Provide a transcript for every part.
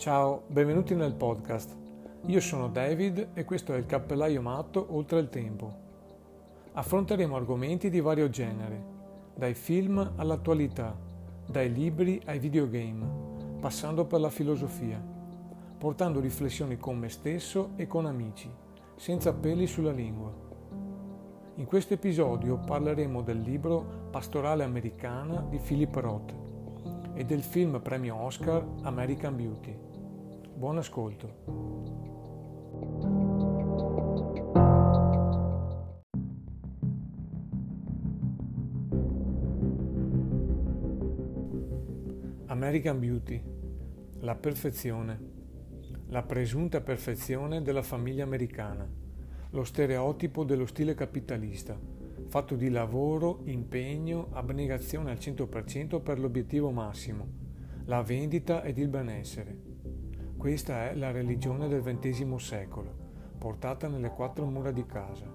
Ciao, benvenuti nel podcast. Io sono David e questo è il Cappellaio Matto Oltre il Tempo. Affronteremo argomenti di vario genere, dai film all'attualità, dai libri ai videogame, passando per la filosofia, portando riflessioni con me stesso e con amici, senza peli sulla lingua. In questo episodio parleremo del libro Pastorale americana di Philip Roth e del film premio Oscar American Beauty. Buon ascolto. American Beauty, la perfezione, la presunta perfezione della famiglia americana lo stereotipo dello stile capitalista, fatto di lavoro, impegno, abnegazione al 100% per l'obiettivo massimo, la vendita ed il benessere. Questa è la religione del XX secolo, portata nelle quattro mura di casa,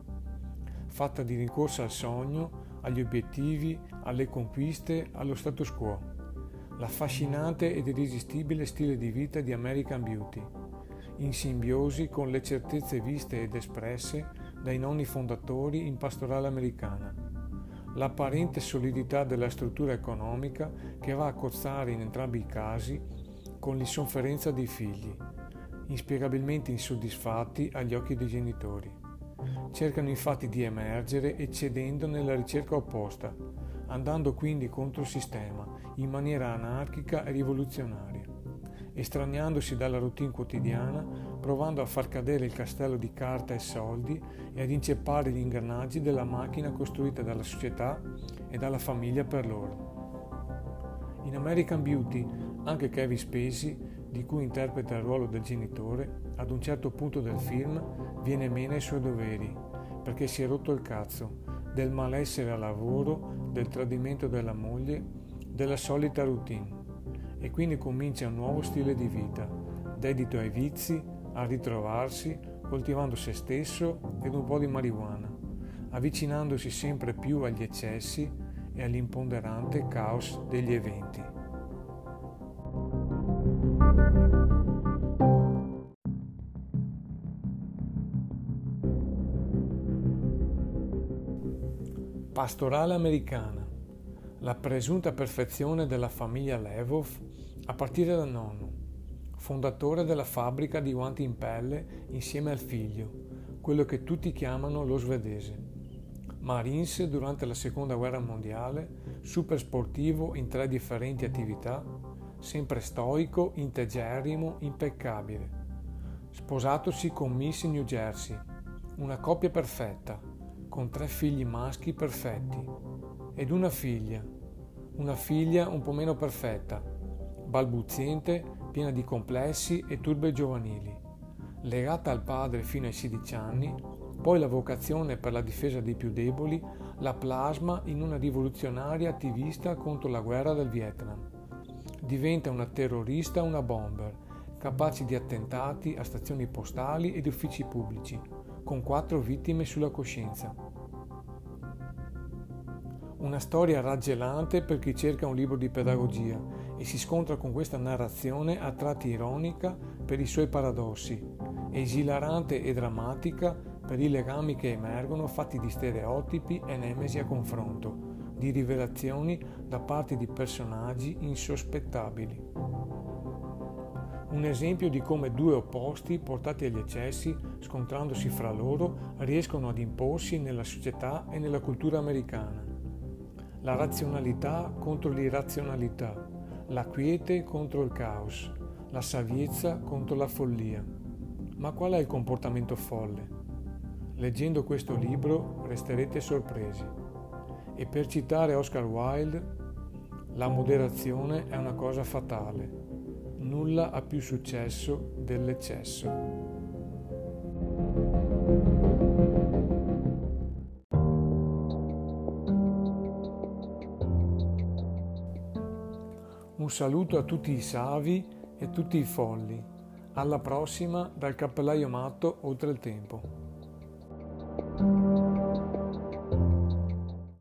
fatta di rincorsa al sogno, agli obiettivi, alle conquiste, allo status quo. L'affascinante ed irresistibile stile di vita di American Beauty, in simbiosi con le certezze viste ed espresse dai nonni fondatori in pastorale americana. L'apparente solidità della struttura economica che va a cozzare in entrambi i casi con l'insofferenza dei figli, inspiegabilmente insoddisfatti agli occhi dei genitori. Cercano infatti di emergere eccedendo nella ricerca opposta, andando quindi contro il sistema in maniera anarchica e rivoluzionaria estraniandosi dalla routine quotidiana, provando a far cadere il castello di carta e soldi e ad inceppare gli ingranaggi della macchina costruita dalla società e dalla famiglia per loro. In American Beauty, anche Kevin Spacey, di cui interpreta il ruolo del genitore, ad un certo punto del film viene meno ai suoi doveri, perché si è rotto il cazzo del malessere al lavoro, del tradimento della moglie, della solita routine e quindi comincia un nuovo stile di vita, dedito ai vizi, a ritrovarsi, coltivando se stesso ed un po' di marijuana, avvicinandosi sempre più agli eccessi e all'imponderante caos degli eventi. Pastorale americana la presunta perfezione della famiglia Levov a partire dal nonno, fondatore della fabbrica di guanti in pelle insieme al figlio, quello che tutti chiamano lo svedese. Marines durante la seconda guerra mondiale, super sportivo in tre differenti attività, sempre stoico, integerrimo, impeccabile. Sposatosi con Miss New Jersey, una coppia perfetta, con tre figli maschi perfetti ed una figlia, una figlia un po' meno perfetta, balbuziente, piena di complessi e turbe giovanili, legata al padre fino ai 16 anni, poi la vocazione per la difesa dei più deboli la plasma in una rivoluzionaria attivista contro la guerra del Vietnam. Diventa una terrorista, una bomber, capace di attentati a stazioni postali ed uffici pubblici, con quattro vittime sulla coscienza. Una storia raggelante per chi cerca un libro di pedagogia e si scontra con questa narrazione a tratti ironica per i suoi paradossi, esilarante e drammatica per i legami che emergono fatti di stereotipi e nemesi a confronto, di rivelazioni da parte di personaggi insospettabili. Un esempio di come due opposti portati agli eccessi, scontrandosi fra loro, riescono ad imporsi nella società e nella cultura americana la razionalità contro l'irrazionalità, la quiete contro il caos, la saviezza contro la follia. Ma qual è il comportamento folle? Leggendo questo libro resterete sorpresi. E per citare Oscar Wilde, la moderazione è una cosa fatale. Nulla ha più successo dell'eccesso. Un saluto a tutti i savi e tutti i folli. Alla prossima dal cappellaio matto oltre il tempo.